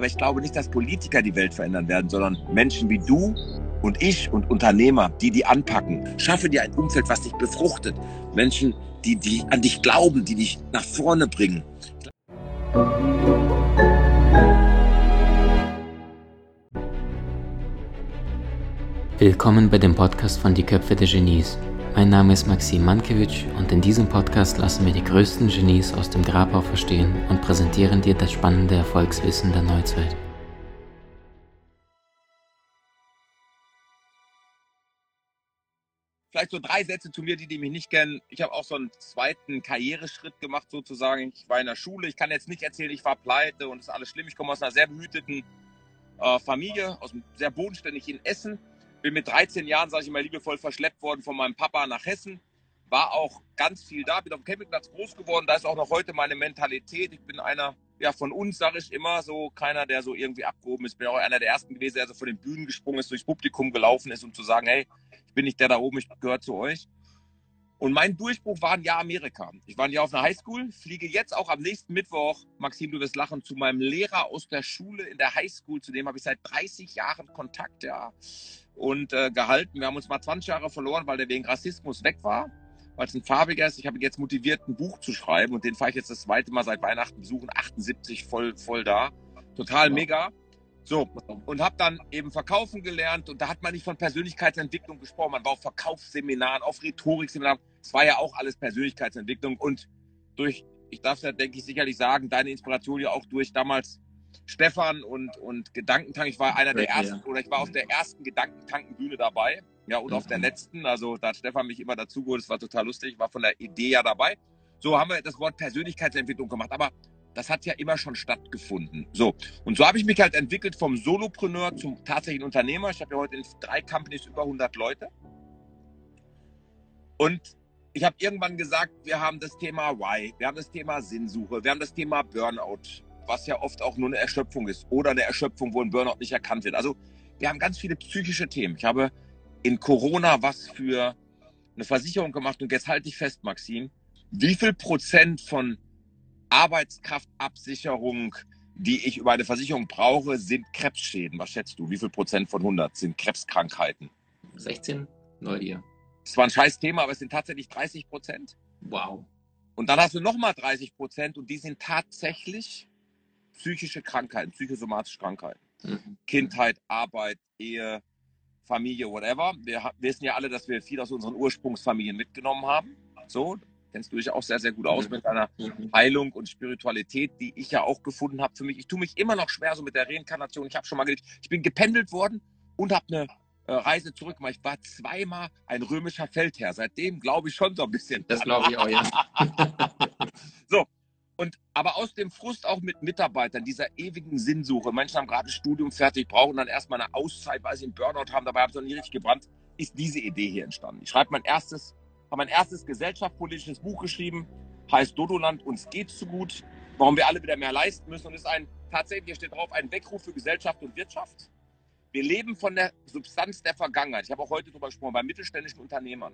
Aber ich glaube nicht, dass Politiker die Welt verändern werden, sondern Menschen wie du und ich und Unternehmer, die die anpacken. Schaffe dir ein Umfeld, was dich befruchtet. Menschen, die, die an dich glauben, die dich nach vorne bringen. Willkommen bei dem Podcast von Die Köpfe der Genies. Mein Name ist Maxim Mankewitsch und in diesem Podcast lassen wir die größten Genies aus dem Grabau verstehen und präsentieren dir das spannende Erfolgswissen der Neuzeit. Vielleicht so drei Sätze zu mir, die, die mich nicht kennen. Ich habe auch so einen zweiten Karriereschritt gemacht, sozusagen. Ich war in der Schule. Ich kann jetzt nicht erzählen, ich war pleite und es ist alles schlimm. Ich komme aus einer sehr behüteten äh, Familie, aus einem sehr bodenständigen Essen bin mit 13 Jahren, sage ich mal, liebevoll verschleppt worden von meinem Papa nach Hessen. War auch ganz viel da, bin auf dem Campingplatz groß geworden. Da ist auch noch heute meine Mentalität. Ich bin einer, ja, von uns sage ich immer so, keiner, der so irgendwie abgehoben ist. Bin auch einer der ersten gewesen, der so von den Bühnen gesprungen ist, durchs Publikum gelaufen ist, um zu sagen, hey, ich bin nicht der da oben, ich gehöre zu euch. Und mein Durchbruch war ein Jahr Amerika. Ich war ein Jahr auf einer Highschool, fliege jetzt auch am nächsten Mittwoch, Maxim, du wirst lachen, zu meinem Lehrer aus der Schule in der Highschool. Zu dem habe ich seit 30 Jahren Kontakt, ja und äh, gehalten. Wir haben uns mal 20 Jahre verloren, weil der wegen Rassismus weg war, weil es ein farbiger ist. Ich habe ihn jetzt motiviert, ein Buch zu schreiben und den fahre ich jetzt das zweite Mal seit Weihnachten besuchen, 78 voll, voll da. Total ja. mega. So, und habe dann eben verkaufen gelernt und da hat man nicht von Persönlichkeitsentwicklung gesprochen, man war auf Verkaufsseminaren, auf Rhetorikseminaren. Es war ja auch alles Persönlichkeitsentwicklung und durch, ich darf es ja, denke ich, sicherlich sagen, deine Inspiration ja auch durch damals Stefan und, und Gedankentank. Ich war einer der ersten oder ich war auf der ersten Gedankentankenbühne dabei. Ja, und auf der mhm. letzten. Also da hat Stefan mich immer dazu geholt. Das war total lustig. Ich war von der Idee ja dabei. So haben wir das Wort Persönlichkeitsentwicklung gemacht. Aber das hat ja immer schon stattgefunden. So. Und so habe ich mich halt entwickelt vom Solopreneur zum tatsächlichen Unternehmer. Ich habe ja heute in drei Companies über 100 Leute. Und ich habe irgendwann gesagt, wir haben das Thema Why, wir haben das Thema Sinnsuche, wir haben das Thema Burnout, was ja oft auch nur eine Erschöpfung ist oder eine Erschöpfung, wo ein Burnout nicht erkannt wird. Also wir haben ganz viele psychische Themen. Ich habe in Corona was für eine Versicherung gemacht und jetzt halte ich fest, Maxim, wie viel Prozent von Arbeitskraftabsicherung, die ich über eine Versicherung brauche, sind Krebsschäden? Was schätzt du? Wie viel Prozent von 100 sind Krebskrankheiten? 16, Neugier. Das war ein scheiß Thema, aber es sind tatsächlich 30 Prozent. Wow. Und dann hast du nochmal 30 Prozent und die sind tatsächlich psychische Krankheiten, psychosomatische Krankheiten. Mhm. Kindheit, Arbeit, Ehe, Familie, whatever. Wir wissen ja alle, dass wir viel aus unseren Ursprungsfamilien mitgenommen haben. So, kennst du dich auch sehr, sehr gut aus mit deiner mhm. Heilung und Spiritualität, die ich ja auch gefunden habe für mich. Ich tue mich immer noch schwer so mit der Reinkarnation. Ich habe schon mal gedacht, ich bin gependelt worden und habe eine äh, Reise zurück gemacht. Ich war zweimal ein römischer Feldherr. Seitdem glaube ich schon so ein bisschen. Das glaube ich auch, ja. so, und aber aus dem Frust auch mit Mitarbeitern, dieser ewigen Sinnsuche, manche haben gerade ein Studium fertig, brauchen dann erstmal eine Auszeit, weil sie einen Burnout haben, dabei haben sie noch nie richtig gebrannt, ist diese Idee hier entstanden. Ich schreibe mein erstes, habe mein erstes gesellschaftspolitisches Buch geschrieben, heißt Dodoland, uns geht's zu gut, warum wir alle wieder mehr leisten müssen und ist ein, tatsächlich, hier steht drauf, ein Weckruf für Gesellschaft und Wirtschaft. Wir leben von der Substanz der Vergangenheit. Ich habe auch heute darüber gesprochen, bei mittelständischen Unternehmern.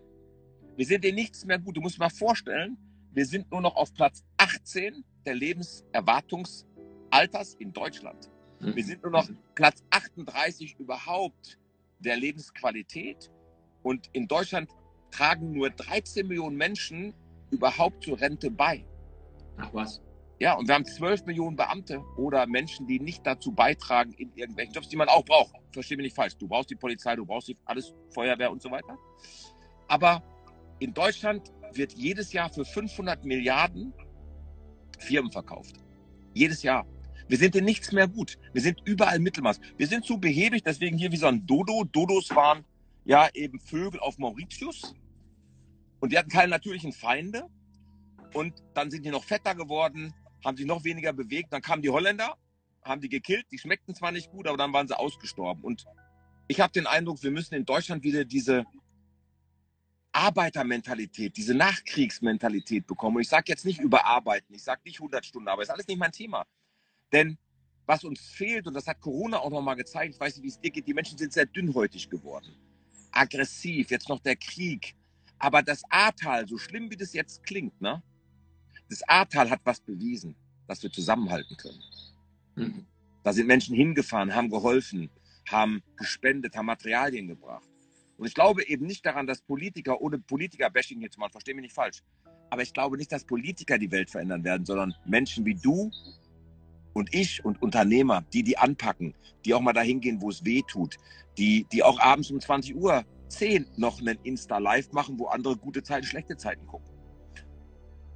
Wir sind denen nichts mehr gut. Du musst dir mal vorstellen, wir sind nur noch auf Platz 18 der Lebenserwartungsalters in Deutschland. Wir mhm. sind nur noch Platz 38 überhaupt der Lebensqualität. Und in Deutschland tragen nur 13 Millionen Menschen überhaupt zur Rente bei. Ach was. Ja, und wir haben 12 Millionen Beamte oder Menschen, die nicht dazu beitragen in irgendwelchen Jobs, die man auch braucht. Verstehe mich nicht falsch. Du brauchst die Polizei, du brauchst die, alles Feuerwehr und so weiter. Aber in Deutschland wird jedes Jahr für 500 Milliarden Firmen verkauft. Jedes Jahr. Wir sind in nichts mehr gut. Wir sind überall Mittelmaß. Wir sind zu behäbig, deswegen hier wie so ein Dodo. Dodos waren ja eben Vögel auf Mauritius. Und die hatten keine natürlichen Feinde. Und dann sind die noch fetter geworden, haben sich noch weniger bewegt. Dann kamen die Holländer, haben die gekillt. Die schmeckten zwar nicht gut, aber dann waren sie ausgestorben. Und ich habe den Eindruck, wir müssen in Deutschland wieder diese Arbeitermentalität, diese Nachkriegsmentalität bekommen. Und ich sage jetzt nicht überarbeiten, ich sage nicht 100 Stunden, aber ist alles nicht mein Thema. Denn was uns fehlt, und das hat Corona auch nochmal gezeigt, ich weiß nicht, wie es dir geht, die Menschen sind sehr dünnhäutig geworden. Aggressiv, jetzt noch der Krieg. Aber das Ahrtal, so schlimm wie das jetzt klingt, ne? Das Ahrtal hat was bewiesen, dass wir zusammenhalten können. Mhm. Da sind Menschen hingefahren, haben geholfen, haben gespendet, haben Materialien gebracht. Und ich glaube eben nicht daran, dass Politiker, ohne Politiker-Bashing jetzt mal, verstehe mich nicht falsch, aber ich glaube nicht, dass Politiker die Welt verändern werden, sondern Menschen wie du und ich und Unternehmer, die die anpacken, die auch mal dahin gehen, wo es weh tut, die, die auch abends um 20 Uhr 10 noch einen Insta-Live machen, wo andere gute Zeiten, schlechte Zeiten gucken.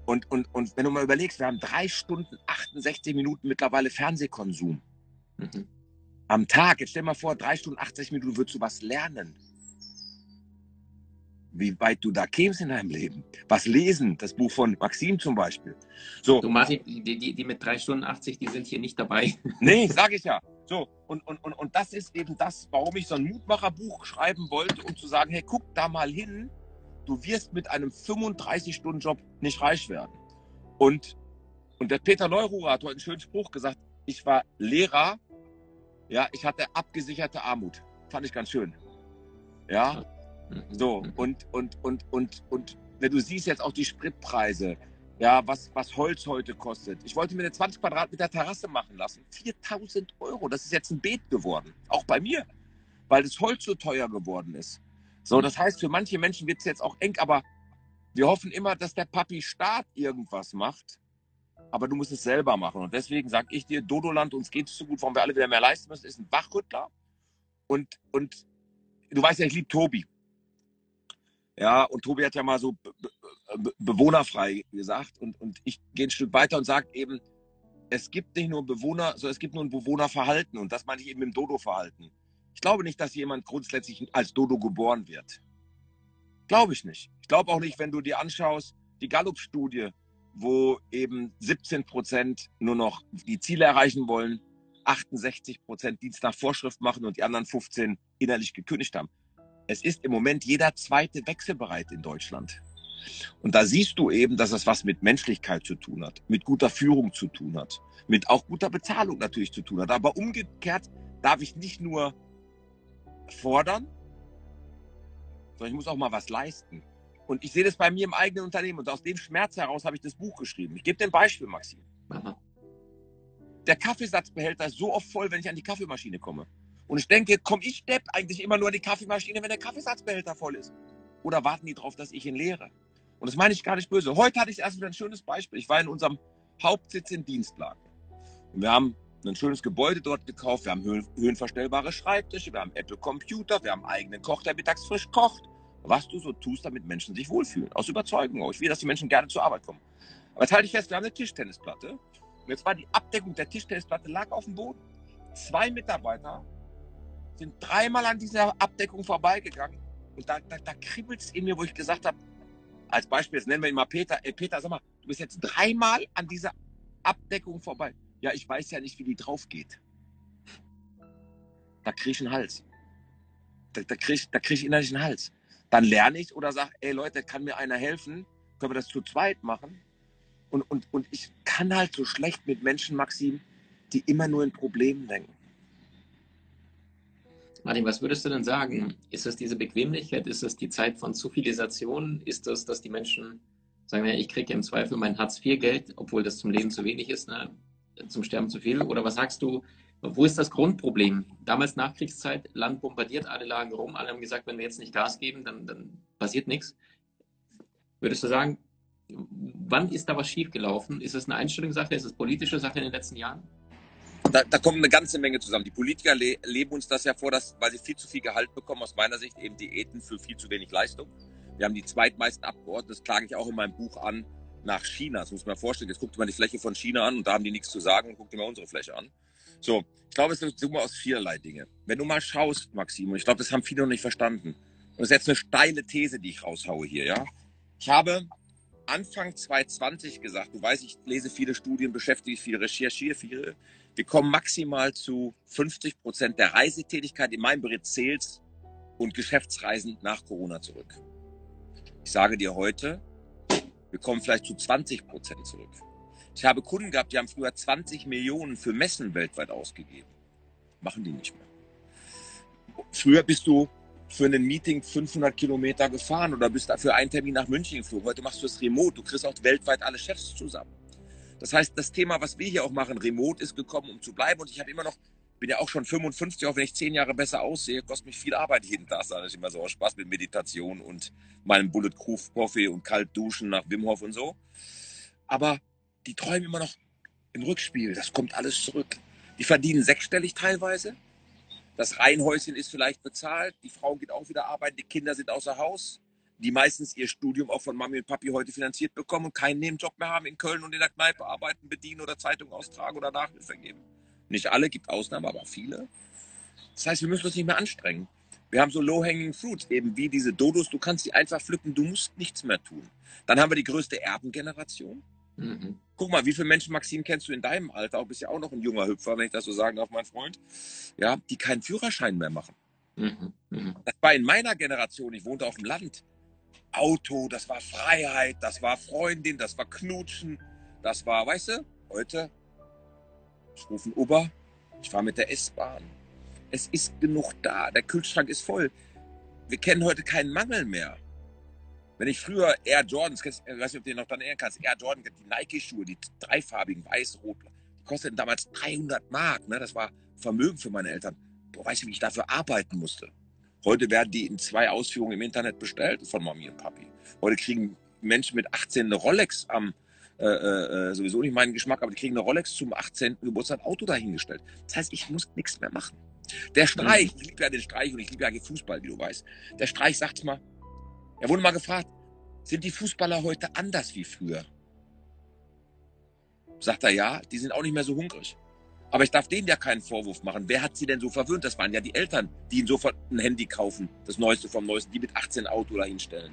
Und, und, und wenn du mal überlegst, wir haben drei Stunden, 68 Minuten mittlerweile Fernsehkonsum. Mhm. Am Tag, jetzt stell dir mal vor, drei Stunden, 80 Minuten würdest du was lernen wie weit du da kämst in deinem Leben. Was lesen, das Buch von Maxim zum Beispiel. So. Du Martin, die, die, die mit drei Stunden 80, die sind hier nicht dabei. Nee, sage ich ja. So, und, und, und, und das ist eben das, warum ich so ein Mutmacherbuch schreiben wollte, um zu sagen, hey, guck da mal hin, du wirst mit einem 35-Stunden-Job nicht reich werden. Und, und der Peter Neururer hat heute einen schönen Spruch gesagt, ich war Lehrer, ja, ich hatte abgesicherte Armut. Fand ich ganz schön. Ja, so, mhm. und, und, und, und, und, wenn du siehst jetzt auch die Spritpreise, ja, was, was Holz heute kostet. Ich wollte mir eine 20 Quadratmeter Terrasse machen lassen. 4000 Euro. Das ist jetzt ein Beet geworden. Auch bei mir. Weil das Holz so teuer geworden ist. So, das heißt, für manche Menschen wird es jetzt auch eng, aber wir hoffen immer, dass der Papi Staat irgendwas macht. Aber du musst es selber machen. Und deswegen sage ich dir, Dodoland, uns geht es so gut, warum wir alle wieder mehr leisten müssen, ist ein Wachrüttler. Und, und du weißt ja, ich liebe Tobi. Ja, und Tobi hat ja mal so be bewohnerfrei gesagt. Und, und ich gehe ein Stück weiter und sage eben, es gibt nicht nur Bewohner, sondern es gibt nur ein Bewohnerverhalten. Und das meine ich eben im Dodo-Verhalten. Ich glaube nicht, dass jemand grundsätzlich als Dodo geboren wird. Glaube ich nicht. Ich glaube auch nicht, wenn du dir anschaust, die Gallup-Studie, wo eben 17 Prozent nur noch die Ziele erreichen wollen, 68 Prozent Dienst nach Vorschrift machen und die anderen 15 innerlich gekündigt haben. Es ist im Moment jeder zweite wechselbereit in Deutschland. Und da siehst du eben, dass es was mit Menschlichkeit zu tun hat, mit guter Führung zu tun hat, mit auch guter Bezahlung natürlich zu tun hat. Aber umgekehrt darf ich nicht nur fordern, sondern ich muss auch mal was leisten. Und ich sehe das bei mir im eigenen Unternehmen und aus dem Schmerz heraus habe ich das Buch geschrieben. Ich gebe dir ein Beispiel, Maxim. Aha. Der Kaffeesatzbehälter ist so oft voll, wenn ich an die Kaffeemaschine komme. Und ich denke, komme ich Depp eigentlich immer nur an die Kaffeemaschine, wenn der Kaffeesatzbehälter voll ist? Oder warten die darauf, dass ich ihn leere? Und das meine ich gar nicht böse. Heute hatte ich erst wieder ein schönes Beispiel. Ich war in unserem Hauptsitz in Dienstlagen. Und wir haben ein schönes Gebäude dort gekauft. Wir haben höhenverstellbare Schreibtische, wir haben Apple Computer, wir haben einen eigenen Koch, der mittags frisch kocht. Was du so tust, damit Menschen sich wohlfühlen. Aus Überzeugung auch. Ich will, dass die Menschen gerne zur Arbeit kommen. Aber jetzt halte ich fest, wir haben eine Tischtennisplatte. Und jetzt war die Abdeckung der Tischtennisplatte lag auf dem Boden. Zwei Mitarbeiter sind dreimal an dieser Abdeckung vorbeigegangen. Und da, da, da kribbelt es in mir, wo ich gesagt habe, als Beispiel, jetzt nennen wir ihn mal Peter. Ey, Peter, sag mal, du bist jetzt dreimal an dieser Abdeckung vorbei. Ja, ich weiß ja nicht, wie die drauf geht. Da kriege ich einen Hals. Da, da kriege da krieg ich innerlich einen Hals. Dann lerne ich oder sage, ey Leute, kann mir einer helfen? Können wir das zu zweit machen? Und, und, und ich kann halt so schlecht mit Menschen, Maxim, die immer nur in Problemen denken. Martin, was würdest du denn sagen? Ist das diese Bequemlichkeit? Ist das die Zeit von Zivilisation? Ist das, dass die Menschen sagen, ja, ich kriege im Zweifel mein Hartz-IV-Geld, obwohl das zum Leben zu wenig ist, ne? zum Sterben zu viel? Oder was sagst du, wo ist das Grundproblem? Damals Nachkriegszeit, Land bombardiert, alle lagen rum, alle haben gesagt, wenn wir jetzt nicht Gas geben, dann, dann passiert nichts. Würdest du sagen, wann ist da was schiefgelaufen? Ist es eine Einstellungssache? Ist es politische Sache in den letzten Jahren? Da, da kommt eine ganze Menge zusammen. Die Politiker le leben uns das ja vor, dass, weil sie viel zu viel Gehalt bekommen, aus meiner Sicht eben Diäten für viel zu wenig Leistung. Wir haben die zweitmeisten Abgeordneten, das klage ich auch in meinem Buch an, nach China. Das muss man vorstellen. Jetzt guckt man die Fläche von China an und da haben die nichts zu sagen und guckt immer unsere Fläche an. So, ich glaube, es ist immer aus viererlei Dinge. Wenn du mal schaust, Maxim, und ich glaube, das haben viele noch nicht verstanden. Und das ist jetzt eine steile These, die ich raushaue hier, ja. Ich habe Anfang 2020 gesagt, du weißt, ich lese viele Studien, beschäftige mich viel, recherchiere viele wir kommen maximal zu 50 Prozent der Reisetätigkeit in meinem Bericht Sales und Geschäftsreisen nach Corona zurück. Ich sage dir heute, wir kommen vielleicht zu 20 Prozent zurück. Ich habe Kunden gehabt, die haben früher 20 Millionen für Messen weltweit ausgegeben. Machen die nicht mehr. Früher bist du für ein Meeting 500 Kilometer gefahren oder bist dafür einen Termin nach München geflogen. Heute machst du es remote. Du kriegst auch weltweit alle Chefs zusammen. Das heißt, das Thema, was wir hier auch machen, Remote, ist gekommen, um zu bleiben. Und ich habe immer noch, bin ja auch schon 55, auch wenn ich zehn Jahre besser aussehe, kostet mich viel Arbeit jeden Tag, sage ich immer so Spaß mit Meditation und meinem Bulletproof Coffee und kalt duschen nach Wim Hof und so. Aber die träumen immer noch im Rückspiel. Das kommt alles zurück. Die verdienen sechsstellig teilweise. Das Reihenhäuschen ist vielleicht bezahlt. Die Frau geht auch wieder arbeiten. Die Kinder sind außer Haus. Die meistens ihr Studium auch von Mami und Papi heute finanziert bekommen und keinen Nebenjob mehr haben in Köln und in der Kneipe arbeiten, bedienen oder Zeitung austragen oder Nachhilfe geben. Nicht alle, gibt Ausnahmen, aber viele. Das heißt, wir müssen uns nicht mehr anstrengen. Wir haben so low-hanging fruits, eben wie diese Dodos. Du kannst die einfach pflücken, du musst nichts mehr tun. Dann haben wir die größte Erbengeneration. Mhm. Guck mal, wie viele Menschen, Maxim, kennst du in deinem Alter, auch bist ja auch noch ein junger Hüpfer, wenn ich das so sagen darf, mein Freund, ja, die keinen Führerschein mehr machen. Mhm. Mhm. Das war in meiner Generation, ich wohnte auf dem Land. Auto, das war Freiheit, das war Freundin, das war Knutschen, das war, weißt du, heute, ich rufe einen Uber, ich fahre mit der S-Bahn. Es ist genug da, der Kühlschrank ist voll. Wir kennen heute keinen Mangel mehr. Wenn ich früher Air Jordans, ich weiß nicht, ob du den noch dann erinnern kannst, Air Jordan, die Nike-Schuhe, die dreifarbigen, weiß, rot, die kosteten damals 300 Mark. Ne? Das war Vermögen für meine Eltern. Boah, weißt du, wie ich dafür arbeiten musste? Heute werden die in zwei Ausführungen im Internet bestellt von Mami und Papi. Heute kriegen Menschen mit 18 eine Rolex am, äh, äh, sowieso nicht meinen Geschmack, aber die kriegen eine Rolex zum 18. Geburtstag Auto dahingestellt. Das heißt, ich muss nichts mehr machen. Der Streich, ich liebe ja den Streich und ich liebe ja Fußball, wie du weißt. Der Streich sagt mal, er wurde mal gefragt, sind die Fußballer heute anders wie früher? Sagt er ja, die sind auch nicht mehr so hungrig. Aber ich darf denen ja keinen Vorwurf machen. Wer hat sie denn so verwöhnt? Das waren ja die Eltern, die ihnen sofort ein Handy kaufen, das Neueste vom Neuesten, die mit 18 Auto dahinstellen.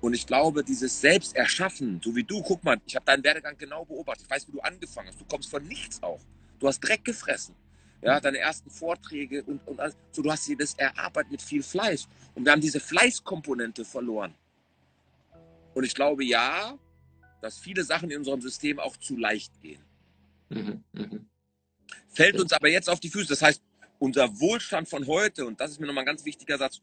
Und ich glaube, dieses Selbsterschaffen, so wie du, guck mal, ich habe deinen Werdegang genau beobachtet. Ich weiß, wie du angefangen hast. Du kommst von nichts auch. Du hast Dreck gefressen. Ja, deine ersten Vorträge und, und alles. So, du hast dir das erarbeitet mit viel Fleiß. Und wir haben diese Fleißkomponente verloren. Und ich glaube, ja, dass viele Sachen in unserem System auch zu leicht gehen. Mhm, mh. Fällt uns aber jetzt auf die Füße. Das heißt, unser Wohlstand von heute, und das ist mir nochmal ein ganz wichtiger Satz,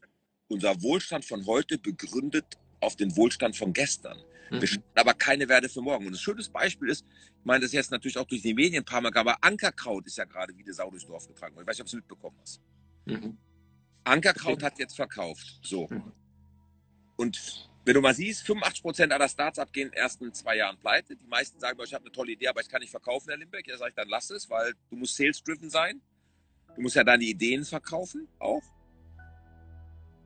unser Wohlstand von heute begründet auf den Wohlstand von gestern. Mhm. aber keine Werte für morgen. Und ein schönes Beispiel ist, ich meine, das jetzt natürlich auch durch die Medien ein paar Mal, aber Ankerkraut ist ja gerade wie die Sau durchs Dorf getragen worden. Ich weiß nicht, ob du es mitbekommen hast. Mhm. Ankerkraut hat jetzt verkauft. So. Mhm. Und wenn du mal siehst, 85 Prozent aller Startups gehen in den ersten zwei Jahren pleite. Die meisten sagen, ich habe eine tolle Idee, aber ich kann nicht verkaufen, Herr Limbeck. Ja, sage ich, dann lass es, weil du musst sales-driven sein. Du musst ja deine Ideen verkaufen, auch.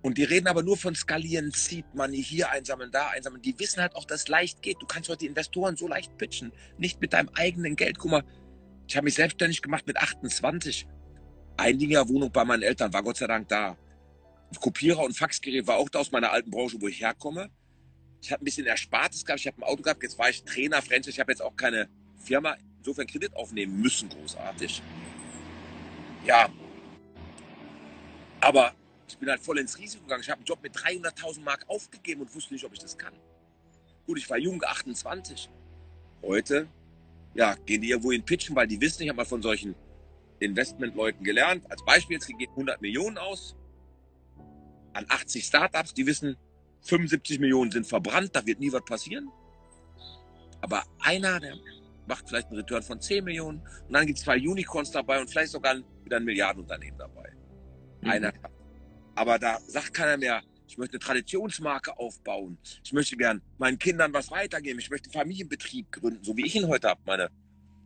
Und die reden aber nur von skalieren, Seed Money, hier einsammeln, da einsammeln. Die wissen halt auch, dass es leicht geht. Du kannst heute Investoren so leicht pitchen. Nicht mit deinem eigenen Geld. Guck mal, ich habe mich selbstständig gemacht mit 28. Wohnung bei meinen Eltern war Gott sei Dank da. Kopierer und Faxgerät war auch da aus meiner alten Branche, wo ich herkomme. Ich habe ein bisschen Erspartes gehabt, ich habe ein Auto gehabt, jetzt war ich Trainer, French, ich habe jetzt auch keine Firma, insofern Kredit aufnehmen müssen, großartig. Ja, aber ich bin halt voll ins Risiko gegangen. Ich habe einen Job mit 300.000 Mark aufgegeben und wusste nicht, ob ich das kann. Gut, ich war jung, 28. Heute, ja, gehen die irgendwo in Pitchen, weil die wissen, ich habe mal von solchen Investmentleuten gelernt. Als Beispiel, jetzt gehen 100 Millionen aus an 80 Startups, die wissen, 75 Millionen sind verbrannt, da wird nie was passieren. Aber einer, der macht vielleicht einen Return von 10 Millionen und dann gibt es zwei Unicorns dabei und vielleicht sogar wieder ein Milliardenunternehmen dabei. Mhm. Einer. Aber da sagt keiner mehr, ich möchte eine Traditionsmarke aufbauen. Ich möchte gern meinen Kindern was weitergeben. Ich möchte einen Familienbetrieb gründen, so wie ich ihn heute habe. Meine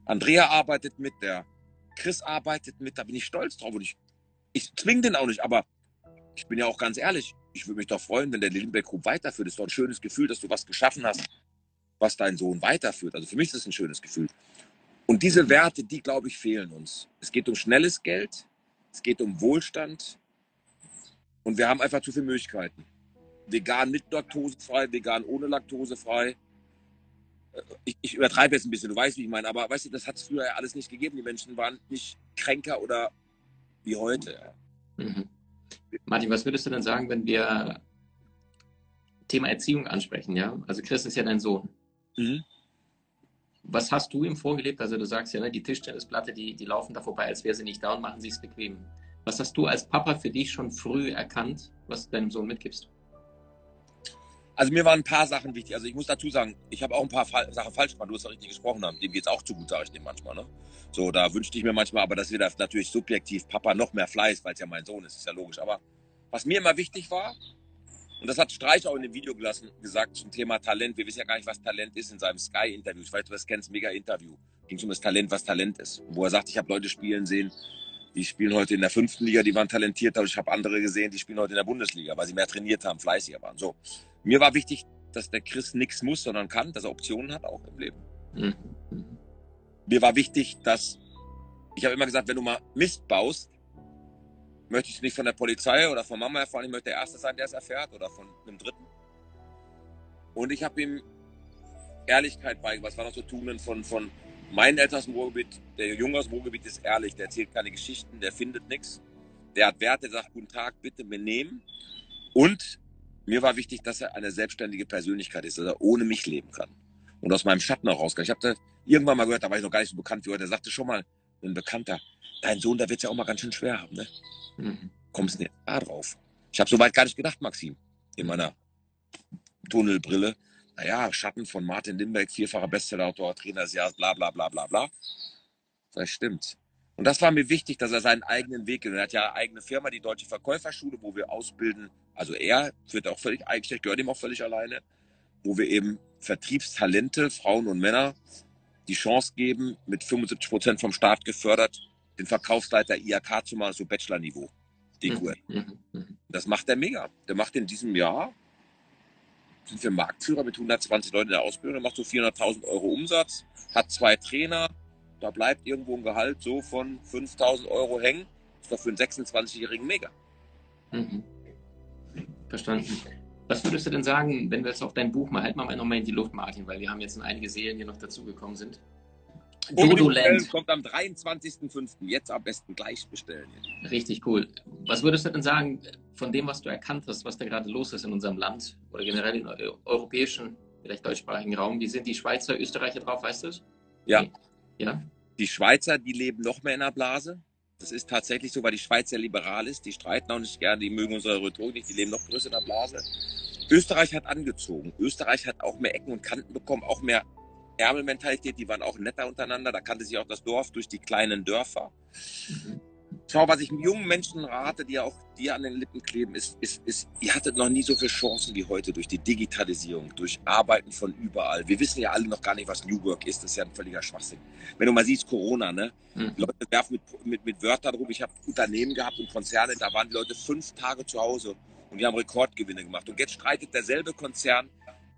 Andrea arbeitet mit, der Chris arbeitet mit, da bin ich stolz drauf. Und ich, ich zwinge den auch nicht, aber ich bin ja auch ganz ehrlich, ich würde mich doch freuen, wenn der Lillenberg Group weiterführt. Es ist doch ein schönes Gefühl, dass du was geschaffen hast, was dein Sohn weiterführt. Also für mich ist es ein schönes Gefühl. Und diese Werte, die, glaube ich, fehlen uns. Es geht um schnelles Geld, es geht um Wohlstand und wir haben einfach zu viele Möglichkeiten. Vegan mit Laktose frei, vegan ohne Laktose frei. Äh, ich, ich übertreibe jetzt ein bisschen, du weißt, wie ich meine, aber weißt du, das hat es früher ja alles nicht gegeben. Die Menschen waren nicht kränker oder wie heute. Mhm. Martin, was würdest du denn sagen, wenn wir Thema Erziehung ansprechen? Ja, also Chris ist ja dein Sohn. Mhm. Was hast du ihm vorgelebt? Also du sagst ja, ne, die Tischtennisplatte, die, die laufen da vorbei, als wäre sie nicht da und machen sie es bequem. Was hast du als Papa für dich schon früh erkannt, was du deinem Sohn mitgibst? Also mir waren ein paar Sachen wichtig. Also ich muss dazu sagen, ich habe auch ein paar Fa Sachen falsch gemacht. Du hast ja richtig gesprochen haben. Dem geht es auch zu gut, sage ich dem manchmal. Ne? So, da wünschte ich mir manchmal, aber das wird natürlich subjektiv Papa noch mehr Fleiß, weil es ja mein Sohn ist, ist ja logisch. Aber was mir immer wichtig war, und das hat Streich auch in dem Video gelassen, gesagt zum Thema Talent. Wir wissen ja gar nicht, was Talent ist in seinem Sky-Interview. Ich weiß, du das kennst, mega Interview. Ging es um das Talent, was Talent ist. Wo er sagt, ich habe Leute spielen sehen, die spielen heute in der fünften Liga, die waren talentiert, aber ich habe andere gesehen, die spielen heute in der Bundesliga, weil sie mehr trainiert haben, fleißiger waren. So. Mir war wichtig, dass der Chris nichts muss, sondern kann, dass er Optionen hat auch im Leben. Mhm. Mir war wichtig, dass ich habe immer gesagt, wenn du mal Mist baust, möchte ich nicht von der Polizei oder von Mama erfahren, ich möchte der Erste sein, der es erfährt oder von einem Dritten. Und ich habe ihm Ehrlichkeit beigebracht. Was war noch so Tugenden von, von meinen Eltern aus dem Ruhrgebiet? Der Junge aus dem Ruhrgebiet ist ehrlich, der erzählt keine Geschichten, der findet nichts. Der hat Werte, der sagt, guten Tag, bitte benehmen. Und mir war wichtig, dass er eine selbstständige Persönlichkeit ist, dass er ohne mich leben kann. Und aus meinem Schatten auch raus kann. Ich habe irgendwann mal gehört, da war ich noch gar nicht so bekannt wie heute, der sagte schon mal, ein Bekannter, dein Sohn, der wird ja auch mal ganz schön schwer haben, ne? Mhm. Kommst nicht da drauf. Ich habe so weit gar nicht gedacht, Maxim, in meiner Tunnelbrille. Naja, Schatten von Martin Limbeck, vierfacher Bestsellerautor, Trainer des Jahres, bla bla bla bla bla. Das stimmt. Und das war mir wichtig, dass er seinen eigenen Weg geht. Und er hat ja eine eigene Firma, die Deutsche Verkäuferschule, wo wir ausbilden. Also er wird auch völlig eigenständig, gehört ihm auch völlig alleine, wo wir eben Vertriebstalente, Frauen und Männer, die Chance geben, mit 75 Prozent vom Staat gefördert, den Verkaufsleiter IAK zu machen, so Bachelor-Niveau. Mhm, mhm, mhm. Das macht er mega. Der macht in diesem Jahr, sind wir Marktführer mit 120 Leuten in der Ausbildung, macht so 400.000 Euro Umsatz, hat zwei Trainer, da bleibt irgendwo ein Gehalt so von 5.000 Euro hängen. Ist doch für einen 26-Jährigen mega. Mhm. Verstanden. Was würdest du denn sagen, wenn wir jetzt auf dein Buch mal, halt mal nochmal in die Luft, Martin, weil wir haben jetzt einige Serien, die noch dazugekommen sind. Dodoland. kommt am 23.05. Jetzt am besten gleich bestellen. Richtig cool. Was würdest du denn sagen von dem, was du erkannt hast, was da gerade los ist in unserem Land oder generell im europäischen, vielleicht deutschsprachigen Raum? Wie sind die Schweizer, Österreicher drauf, weißt du es? Ja. ja. Die Schweizer, die leben noch mehr in der Blase. Das ist tatsächlich so, weil die Schweiz sehr liberal ist. Die streiten auch nicht gerne, die mögen unsere Rhetorik nicht, die leben noch größer in der Blase. Österreich hat angezogen. Österreich hat auch mehr Ecken und Kanten bekommen, auch mehr Ärmelmentalität, die waren auch netter untereinander. Da kannte sich auch das Dorf durch die kleinen Dörfer. Mhm. Schau, was ich jungen Menschen rate, die auch dir an den Lippen kleben, ist, ist, ist, ihr hattet noch nie so viele Chancen wie heute durch die Digitalisierung, durch Arbeiten von überall. Wir wissen ja alle noch gar nicht, was New Work ist. Das ist ja ein völliger Schwachsinn. Wenn du mal siehst, Corona, ne? Mhm. Leute werfen mit, mit, mit Wörtern rum. Ich habe Unternehmen gehabt und Konzerne, da waren die Leute fünf Tage zu Hause und die haben Rekordgewinne gemacht. Und jetzt streitet derselbe Konzern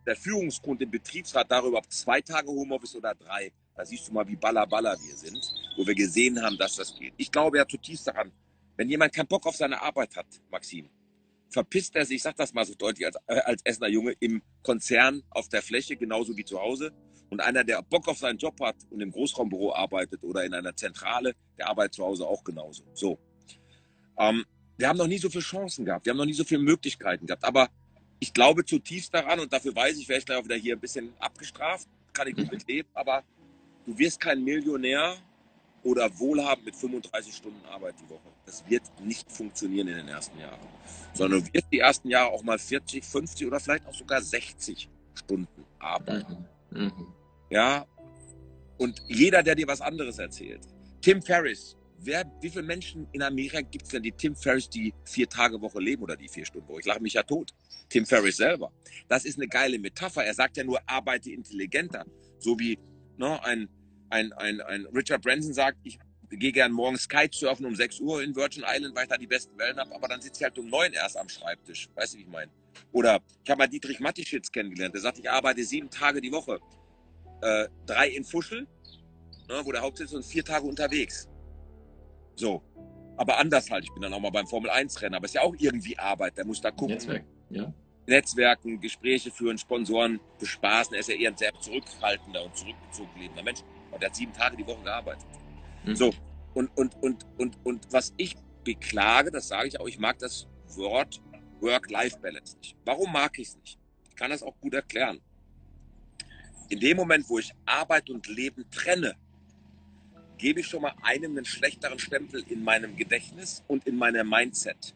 der Führungsgrund im Betriebsrat darüber, ob zwei Tage Homeoffice oder drei. Da siehst du mal, wie baller baller wir sind, wo wir gesehen haben, dass das geht. Ich glaube ja zutiefst daran, wenn jemand keinen Bock auf seine Arbeit hat, Maxim, verpisst er sich, ich sag das mal so deutlich als, äh, als Essener Junge, im Konzern auf der Fläche, genauso wie zu Hause. Und einer, der Bock auf seinen Job hat und im Großraumbüro arbeitet oder in einer Zentrale, der arbeitet zu Hause auch genauso. So. Ähm, wir haben noch nie so viele Chancen gehabt, wir haben noch nie so viele Möglichkeiten gehabt. Aber ich glaube zutiefst daran und dafür weiß ich, werde ich gleich auch wieder hier ein bisschen abgestraft, kann ich gut mit leben, aber du wirst kein Millionär oder wohlhabend mit 35 Stunden Arbeit die Woche. Das wird nicht funktionieren in den ersten Jahren. Sondern du wirst die ersten Jahre auch mal 40, 50 oder vielleicht auch sogar 60 Stunden arbeiten. Mhm. Mhm. Ja. Und jeder, der dir was anderes erzählt. Tim Ferriss, wer, wie viele Menschen in Amerika gibt es denn, die Tim Ferriss die vier Tage Woche leben oder die vier Stunden Woche? Ich lache mich ja tot. Tim Ferriss selber. Das ist eine geile Metapher. Er sagt ja nur, arbeite intelligenter. So wie ne, ein, ein, ein, ein Richard Branson sagt, ich gehe gern morgens Kitesurfen um 6 Uhr in Virgin Island, weil ich da die besten Wellen habe, aber dann sitze ich halt um 9 erst am Schreibtisch. Weißt du, wie ich meine? Oder ich habe mal Dietrich Mattischitz kennengelernt, der sagt, ich arbeite sieben Tage die Woche. Äh, drei in Fuschel, ne, wo der Hauptsitz ist, und vier Tage unterwegs. So. Aber anders halt. Ich bin dann auch mal beim Formel 1 Rennen. Aber es ist ja auch irgendwie Arbeit. Der muss da gucken. Netzwerk, ja. Netzwerken, Gespräche führen, Sponsoren bespaßen. Er ist ja eher ein sehr zurückhaltender und zurückgezogen lebender Mensch. Und er hat sieben Tage die Woche gearbeitet. Mhm. So. Und, und, und, und, und was ich beklage, das sage ich auch, ich mag das Wort Work-Life-Balance nicht. Warum mag ich es nicht? Ich kann das auch gut erklären. In dem Moment, wo ich Arbeit und Leben trenne, gebe ich schon mal einem einen schlechteren Stempel in meinem Gedächtnis und in meinem Mindset.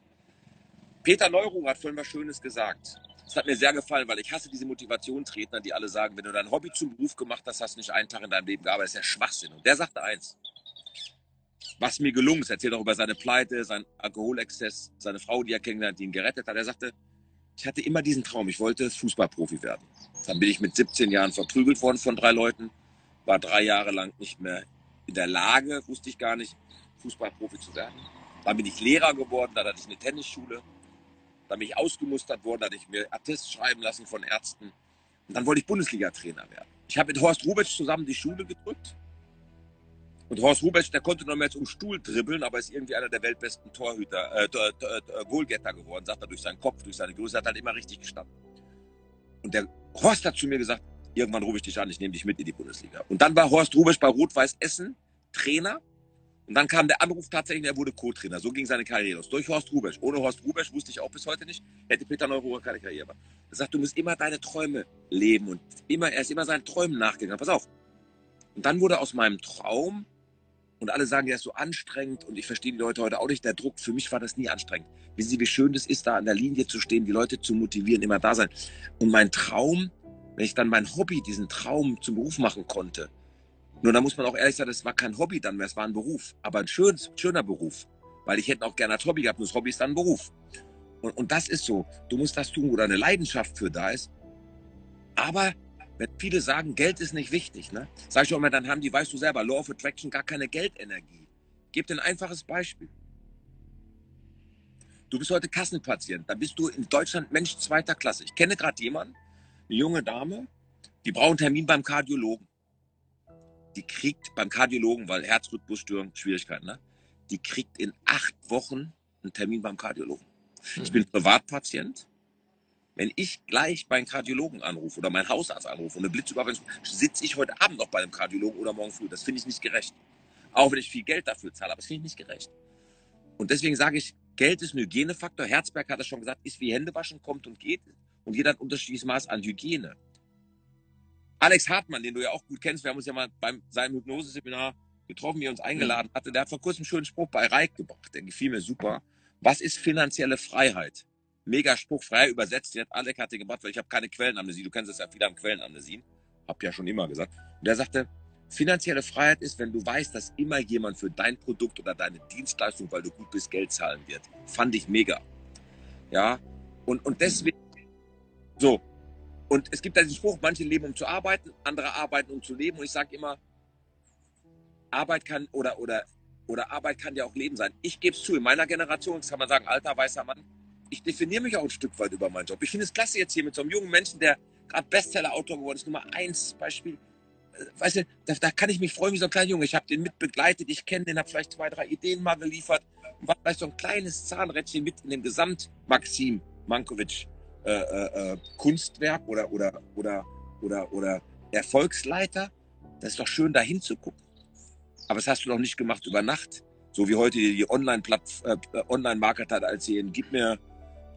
Peter Neururer hat vorhin was Schönes gesagt. Das hat mir sehr gefallen, weil ich hasse diese Motivationsredner, die alle sagen, wenn du dein Hobby zum Beruf gemacht hast, hast du nicht einen Tag in deinem Leben gearbeitet. Das ist ja Schwachsinn. Und der sagte eins, was mir gelungen ist, erzählt auch über seine Pleite, seinen Alkoholexzess, seine Frau, die er kennengelernt, die ihn gerettet hat. Er sagte, ich hatte immer diesen Traum, ich wollte Fußballprofi werden. Dann bin ich mit 17 Jahren verprügelt worden von drei Leuten, war drei Jahre lang nicht mehr in der Lage, wusste ich gar nicht, Fußballprofi zu werden. Dann bin ich Lehrer geworden, dann hatte ich eine Tennisschule. Dann bin ich ausgemustert worden, hatte ich mir Attest schreiben lassen von Ärzten. Und dann wollte ich Bundesliga-Trainer werden. Ich habe mit Horst Rubitsch zusammen die Schule gedrückt. Und Horst Rubitsch, der konnte noch mehr zum Stuhl dribbeln, aber ist irgendwie einer der weltbesten Torhüter, äh, äh, Goalgetter geworden, sagt er durch seinen Kopf, durch seine Größe, hat halt immer richtig gestanden. Und der Horst hat zu mir gesagt, irgendwann rufe ich dich an, ich nehme dich mit in die Bundesliga. Und dann war Horst Rubitsch bei Rot-Weiß Essen Trainer und dann kam der Anruf tatsächlich, er wurde Co-Trainer. So ging seine Karriere los. Durch Horst Rubesch. Ohne Horst Rubesch wusste ich auch bis heute nicht, hätte Peter Neururer keine Karriere gemacht. Er sagt, du musst immer deine Träume leben und immer, er ist immer seinen Träumen nachgegangen. Pass auf. Und dann wurde aus meinem Traum, und alle sagen, er ist so anstrengend und ich verstehe die Leute heute auch nicht, der Druck, für mich war das nie anstrengend. Wissen Sie, wie schön das ist, da an der Linie zu stehen, die Leute zu motivieren, immer da sein. Und mein Traum, wenn ich dann mein Hobby, diesen Traum zum Beruf machen konnte, nur da muss man auch ehrlich sagen, das war kein Hobby dann mehr, es war ein Beruf. Aber ein schön, schöner Beruf. Weil ich hätte auch gerne als Hobby gehabt, nur das Hobby ist dann ein Beruf. Und, und das ist so. Du musst das tun, wo deine Leidenschaft für da ist. Aber wenn viele sagen, Geld ist nicht wichtig, ne? Sag ich auch immer, dann haben die, weißt du selber, Law of Attraction gar keine Geldenergie. Gib dir ein einfaches Beispiel. Du bist heute Kassenpatient, da bist du in Deutschland Mensch zweiter Klasse. Ich kenne gerade jemanden, eine junge Dame, die braucht einen Termin beim Kardiologen die kriegt beim Kardiologen, weil Herzrhythmusstörung, Schwierigkeiten, ne? die kriegt in acht Wochen einen Termin beim Kardiologen. Mhm. Ich bin Privatpatient. Wenn ich gleich beim Kardiologen anrufe oder meinen Hausarzt anrufe und eine Blitzüberwachung, sitze ich heute Abend noch bei einem Kardiologen oder morgen früh. Das finde ich nicht gerecht. Auch wenn ich viel Geld dafür zahle, aber das finde ich nicht gerecht. Und deswegen sage ich, Geld ist ein Hygienefaktor. Herzberg hat das schon gesagt, ist wie Händewaschen, kommt und geht. Und jeder hat ein unterschiedliches Maß an Hygiene. Alex Hartmann, den du ja auch gut kennst, wir haben uns ja mal beim seinem Hypnoseseminar getroffen, wie er uns eingeladen hatte, der hat vor kurzem einen schönen Spruch bei Reik gebracht, der gefiel mir super. Was ist finanzielle Freiheit? Mega Spruch, frei übersetzt, jetzt Alex hatte gebracht, weil ich habe keine Quellenamnesie, du kennst es ja, viele haben Quellenamnesien, hab ja schon immer gesagt. Und der sagte, finanzielle Freiheit ist, wenn du weißt, dass immer jemand für dein Produkt oder deine Dienstleistung, weil du gut bist, Geld zahlen wird. Fand ich mega. Ja, und, und deswegen, so, und es gibt da diesen Spruch, manche leben, um zu arbeiten, andere arbeiten, um zu leben. Und ich sage immer, Arbeit kann oder, oder, oder Arbeit kann ja auch Leben sein. Ich gebe es zu, in meiner Generation, das kann man sagen, alter weißer Mann, ich definiere mich auch ein Stück weit über meinen Job. Ich finde es klasse jetzt hier mit so einem jungen Menschen, der gerade Bestseller-Autor geworden ist, Nummer eins Beispiel. Äh, weißt du, da, da, kann ich mich freuen wie so ein kleiner Junge. Ich habe den mit begleitet, ich kenne den, habe vielleicht zwei, drei Ideen mal geliefert und war vielleicht so ein kleines Zahnrädchen mit in dem Gesamt-Maxim Mankovic äh, äh, äh, Kunstwerk oder, oder, oder, oder, oder Erfolgsleiter. Das ist doch schön, da hinzugucken. Aber das hast du doch nicht gemacht über Nacht. So wie heute die Online-Marketer äh, Online erzählen, gib mir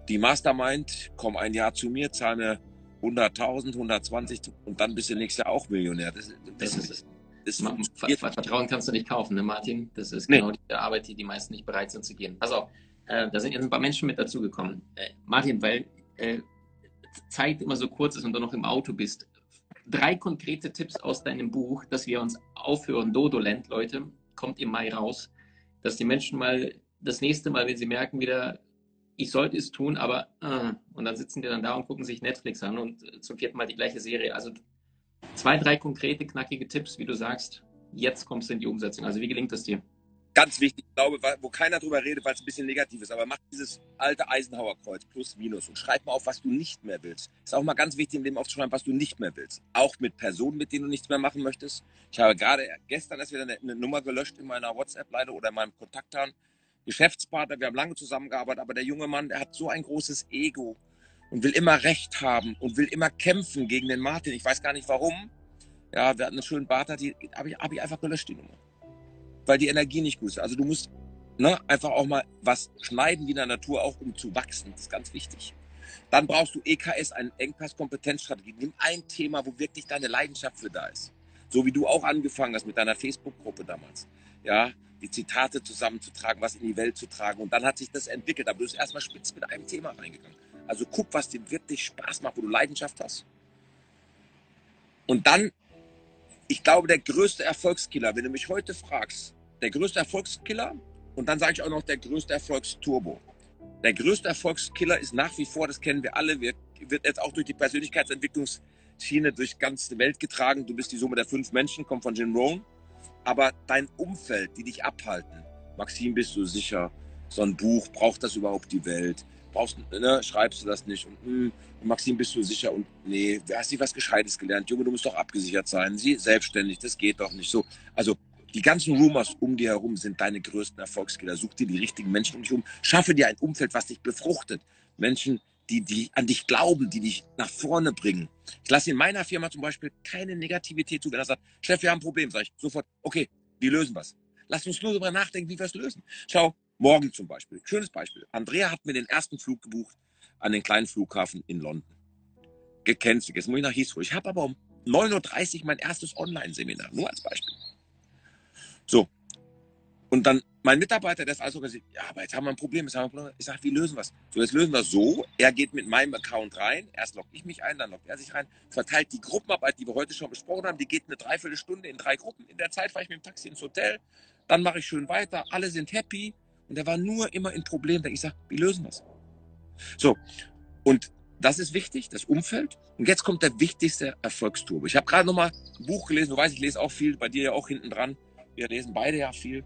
die Mastermind, komm ein Jahr zu mir, zahl mir 100.000, 120 und dann bist du nächstes Jahr auch Millionär. Das, das, das ist das Vertrauen kannst du nicht kaufen, ne, Martin? Das ist genau nee. die Arbeit, die die meisten nicht bereit sind zu gehen. Also, äh, da sind jetzt ein paar Menschen mit dazugekommen. Äh, Martin, weil äh, Zeit immer so kurz ist und du noch im Auto bist. Drei konkrete Tipps aus deinem Buch, dass wir uns aufhören. Dodoland, Leute, kommt im Mai raus, dass die Menschen mal das nächste Mal, wenn sie merken wieder, ich sollte es tun, aber äh, und dann sitzen die dann da und gucken sich Netflix an und zum vierten Mal die gleiche Serie. Also zwei, drei konkrete, knackige Tipps, wie du sagst, jetzt kommst du in die Umsetzung. Also wie gelingt das dir? Ganz wichtig, ich glaube, wo keiner drüber redet, weil es ein bisschen negativ ist, aber mach dieses alte Eisenhower-Kreuz plus minus und schreib mal auf, was du nicht mehr willst. Ist auch mal ganz wichtig, im Leben aufzuschreiben, was du nicht mehr willst. Auch mit Personen, mit denen du nichts mehr machen möchtest. Ich habe gerade gestern erst wieder eine, eine Nummer gelöscht in meiner WhatsApp-Leite oder in meinem Kontaktplan. Geschäftspartner, wir haben lange zusammengearbeitet, aber der junge Mann, der hat so ein großes Ego und will immer Recht haben und will immer kämpfen gegen den Martin. Ich weiß gar nicht warum. Ja, wir hatten einen schönen Bart, habe ich, hab ich einfach gelöscht, die Nummer weil die Energie nicht gut ist. Also du musst ne, einfach auch mal was schneiden wie in der Natur, auch um zu wachsen. Das ist ganz wichtig. Dann brauchst du EKS, eine Engpass-Kompetenzstrategie. Nimm ein Thema, wo wirklich deine Leidenschaft für da ist. So wie du auch angefangen hast mit deiner Facebook-Gruppe damals. Ja, die Zitate zusammenzutragen, was in die Welt zu tragen. Und dann hat sich das entwickelt. Aber du bist erstmal spitz mit einem Thema reingegangen. Also guck, was dir wirklich Spaß macht, wo du Leidenschaft hast. Und dann, ich glaube, der größte Erfolgskiller, wenn du mich heute fragst, der größte Erfolgskiller und dann sage ich auch noch der größte Erfolgsturbo. Der größte Erfolgskiller ist nach wie vor, das kennen wir alle, wird, wird jetzt auch durch die Persönlichkeitsentwicklungsschiene durch ganze Welt getragen. Du bist die Summe der fünf Menschen, kommt von Jim Rohn. Aber dein Umfeld, die dich abhalten, Maxim, bist du sicher? So ein Buch, braucht das überhaupt die Welt? Brauchst, ne, schreibst du das nicht? Und, mh, Maxim, bist du sicher? Und nee, hast du was Gescheites gelernt? Junge, du musst doch abgesichert sein. Sie selbstständig, das geht doch nicht so. Also die ganzen Rumors um dir herum sind deine größten Erfolgskiller. Such dir die richtigen Menschen um dich herum. Schaffe dir ein Umfeld, was dich befruchtet. Menschen, die, die an dich glauben, die dich nach vorne bringen. Ich lasse in meiner Firma zum Beispiel keine Negativität zu. Wenn er sagt, Chef, wir haben ein Problem, sage ich sofort, okay, wir lösen was. Lass uns nur darüber nachdenken, wie wir es lösen. Schau, morgen zum Beispiel. Schönes Beispiel. Andrea hat mir den ersten Flug gebucht an den kleinen Flughafen in London. Gecancelt. Jetzt muss ich nach Heathrow. Ich habe aber um 9.30 Uhr mein erstes Online-Seminar. Nur als Beispiel. So. Und dann mein Mitarbeiter, der ist also gesagt, ja, aber jetzt haben wir ein Problem. Jetzt haben wir ein Problem. Ich sage, wie lösen wir es? So, jetzt lösen wir es so. Er geht mit meinem Account rein. Erst logge ich mich ein, dann loggt er sich rein. Verteilt die Gruppenarbeit, die wir heute schon besprochen haben. Die geht eine Dreiviertelstunde in drei Gruppen. In der Zeit fahre ich mit dem Taxi ins Hotel. Dann mache ich schön weiter. Alle sind happy. Und er war nur immer in Problemen. Ich sage, wie lösen wir es? So. Und das ist wichtig, das Umfeld. Und jetzt kommt der wichtigste Erfolgsturbo. Ich habe gerade noch mal ein Buch gelesen. Du weißt, ich lese auch viel. Bei dir ja auch hinten dran. Wir lesen beide ja viel.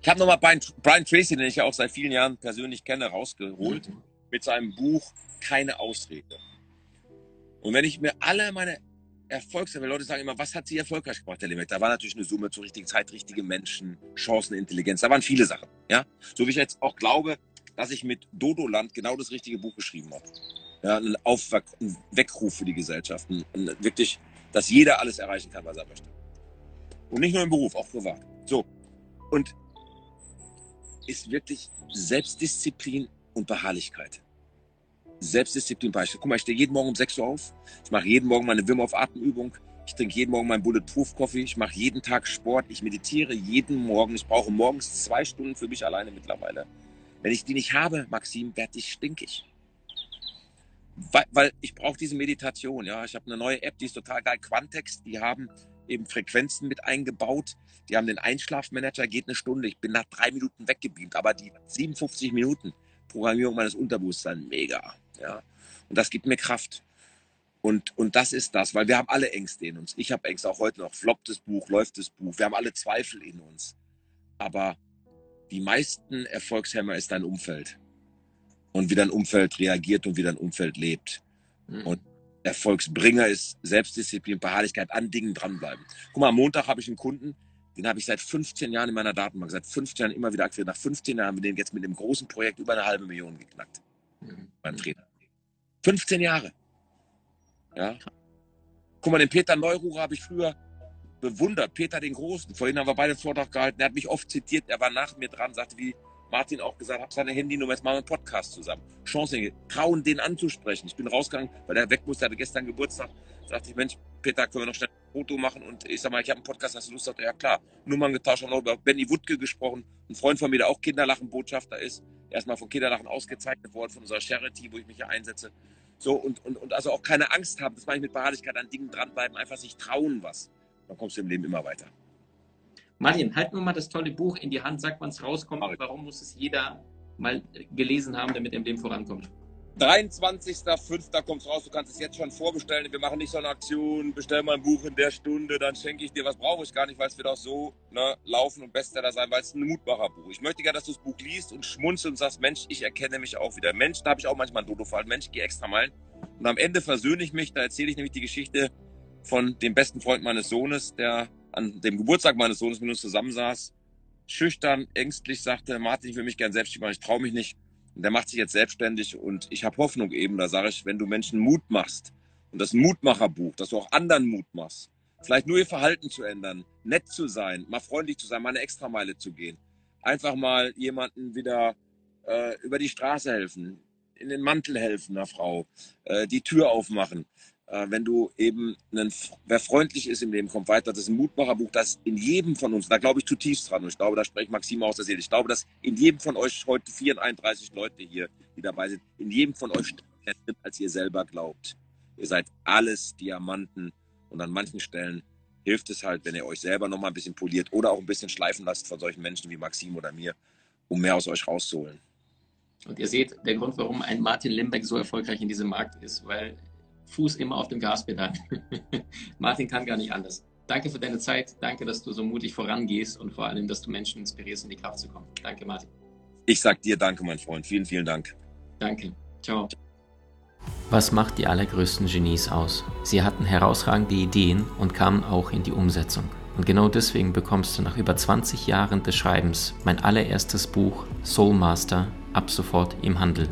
Ich habe nochmal Brian, Brian Tracy, den ich ja auch seit vielen Jahren persönlich kenne, rausgeholt mhm. mit seinem Buch Keine Ausrede. Und wenn ich mir alle meine Erfolgs, weil Leute sagen immer, was hat sie erfolgreich gemacht, der Limit? Da war natürlich eine Summe zur richtigen Zeit, richtige Menschen, Chancenintelligenz. Da waren viele Sachen. Ja, so wie ich jetzt auch glaube, dass ich mit Dodoland genau das richtige Buch geschrieben habe. Ja, ein, Aufwach, ein Weckruf für die Gesellschaft. Ein, ein, wirklich, dass jeder alles erreichen kann, was er möchte. Und nicht nur im Beruf, auch privat. So. Und ist wirklich Selbstdisziplin und Beharrlichkeit. Selbstdisziplin, Beispiel. Guck mal, ich stehe jeden Morgen um 6 Uhr auf. Ich mache jeden Morgen meine Wim auf Atemübung. Ich trinke jeden Morgen meinen Bulletproof Coffee. Ich mache jeden Tag Sport. Ich meditiere jeden Morgen. Ich brauche morgens zwei Stunden für mich alleine mittlerweile. Wenn ich die nicht habe, Maxim, werde ich stinkig. Weil, weil ich brauche diese Meditation. Ja, ich habe eine neue App, die ist total geil. Quantex, die haben eben Frequenzen mit eingebaut. Die haben den Einschlafmanager, geht eine Stunde. Ich bin nach drei Minuten weggebeamt, aber die 57 Minuten Programmierung meines Unterbewusstseins, mega. Ja. Und das gibt mir Kraft. Und, und das ist das, weil wir haben alle Ängste in uns. Ich habe Ängste auch heute noch. Floppt das Buch, läuft das Buch. Wir haben alle Zweifel in uns. Aber die meisten Erfolgshämmer ist dein Umfeld. Und wie dein Umfeld reagiert und wie dein Umfeld lebt. Mhm. Und Erfolgsbringer ist Selbstdisziplin, Beharrlichkeit, an Dingen dranbleiben. Guck mal, am Montag habe ich einen Kunden, den habe ich seit 15 Jahren in meiner Datenbank, seit 15 Jahren immer wieder aktiviert. Nach 15 Jahren haben wir den jetzt mit dem großen Projekt über eine halbe Million geknackt. Mhm. Beim Trainer. 15 Jahre. Ja. Guck mal, den Peter Neururer habe ich früher bewundert. Peter den Großen. Vorhin haben wir beide einen Vortrag gehalten. Er hat mich oft zitiert. Er war nach mir dran, sagte, wie Martin auch gesagt, hab seine Handynummer, jetzt machen wir einen Podcast zusammen. Chancen, trauen, den anzusprechen. Ich bin rausgegangen, weil der weg musste, hatte gestern Geburtstag. Sagte ich, Mensch, Peter, können wir noch schnell ein Foto machen? Und ich sag mal, ich habe einen Podcast, hast du Lust? Sagte, ja klar. Nummern getauscht, haben noch über Benny Wutke gesprochen. Ein Freund von mir, der auch Kinderlachen-Botschafter ist. Erstmal von Kinderlachen ausgezeichnet worden, von unserer Charity, wo ich mich hier einsetze. So, und, und, und also auch keine Angst haben, das meine ich mit Beharrlichkeit, an Dingen dranbleiben, einfach sich trauen was. Dann kommst du im Leben immer weiter. Martin, halt nur mal das tolle Buch in die Hand, sag, wann es rauskommt. Warum muss es jeder mal gelesen haben, damit er im Leben vorankommt? 23.05. kommt es raus. Du kannst es jetzt schon vorbestellen. Wir machen nicht so eine Aktion. Bestell mal ein Buch in der Stunde, dann schenke ich dir was. Brauche ich gar nicht, weil es wird auch so ne, laufen und Bestseller sein, weil es ein Mutmacherbuch. Ich möchte gerne, dass du das Buch liest und schmunzelst und sagst, Mensch, ich erkenne mich auch wieder. Mensch, da habe ich auch manchmal einen Dodo-Fall. Mensch, gehe extra mal. Und am Ende versöhne ich mich. Da erzähle ich nämlich die Geschichte von dem besten Freund meines Sohnes, der an dem Geburtstag meines Sohnes mit uns zusammensaß, schüchtern, ängstlich sagte, Martin, ich will mich gern selbstständig machen, ich traue mich nicht. Und der macht sich jetzt selbstständig und ich habe Hoffnung eben, da sage ich, wenn du Menschen Mut machst und das Mutmacherbuch, dass du auch anderen Mut machst, vielleicht nur ihr Verhalten zu ändern, nett zu sein, mal freundlich zu sein, mal eine Extrameile zu gehen, einfach mal jemanden wieder äh, über die Straße helfen, in den Mantel helfen einer Frau, äh, die Tür aufmachen, wenn du eben, einen, wer freundlich ist im Leben, kommt weiter. Das ist ein Mutmacherbuch, das in jedem von uns, da glaube ich zutiefst dran und ich glaube, da spreche Maxim aus der Seele. Ich glaube, dass in jedem von euch heute 34 Leute hier, die dabei sind, in jedem von euch steckt, als ihr selber glaubt. Ihr seid alles Diamanten und an manchen Stellen hilft es halt, wenn ihr euch selber noch mal ein bisschen poliert oder auch ein bisschen schleifen lasst von solchen Menschen wie Maxim oder mir, um mehr aus euch rauszuholen. Und ihr seht, der Grund, warum ein Martin Limbeck so erfolgreich in diesem Markt ist, weil Fuß immer auf dem Gaspedal. Martin kann gar nicht anders. Danke für deine Zeit. Danke, dass du so mutig vorangehst und vor allem, dass du Menschen inspirierst, in die Kraft zu kommen. Danke, Martin. Ich sag dir danke, mein Freund. Vielen, vielen Dank. Danke. Ciao. Was macht die allergrößten Genies aus? Sie hatten herausragende Ideen und kamen auch in die Umsetzung. Und genau deswegen bekommst du nach über 20 Jahren des Schreibens mein allererstes Buch Soul Master ab sofort im Handel.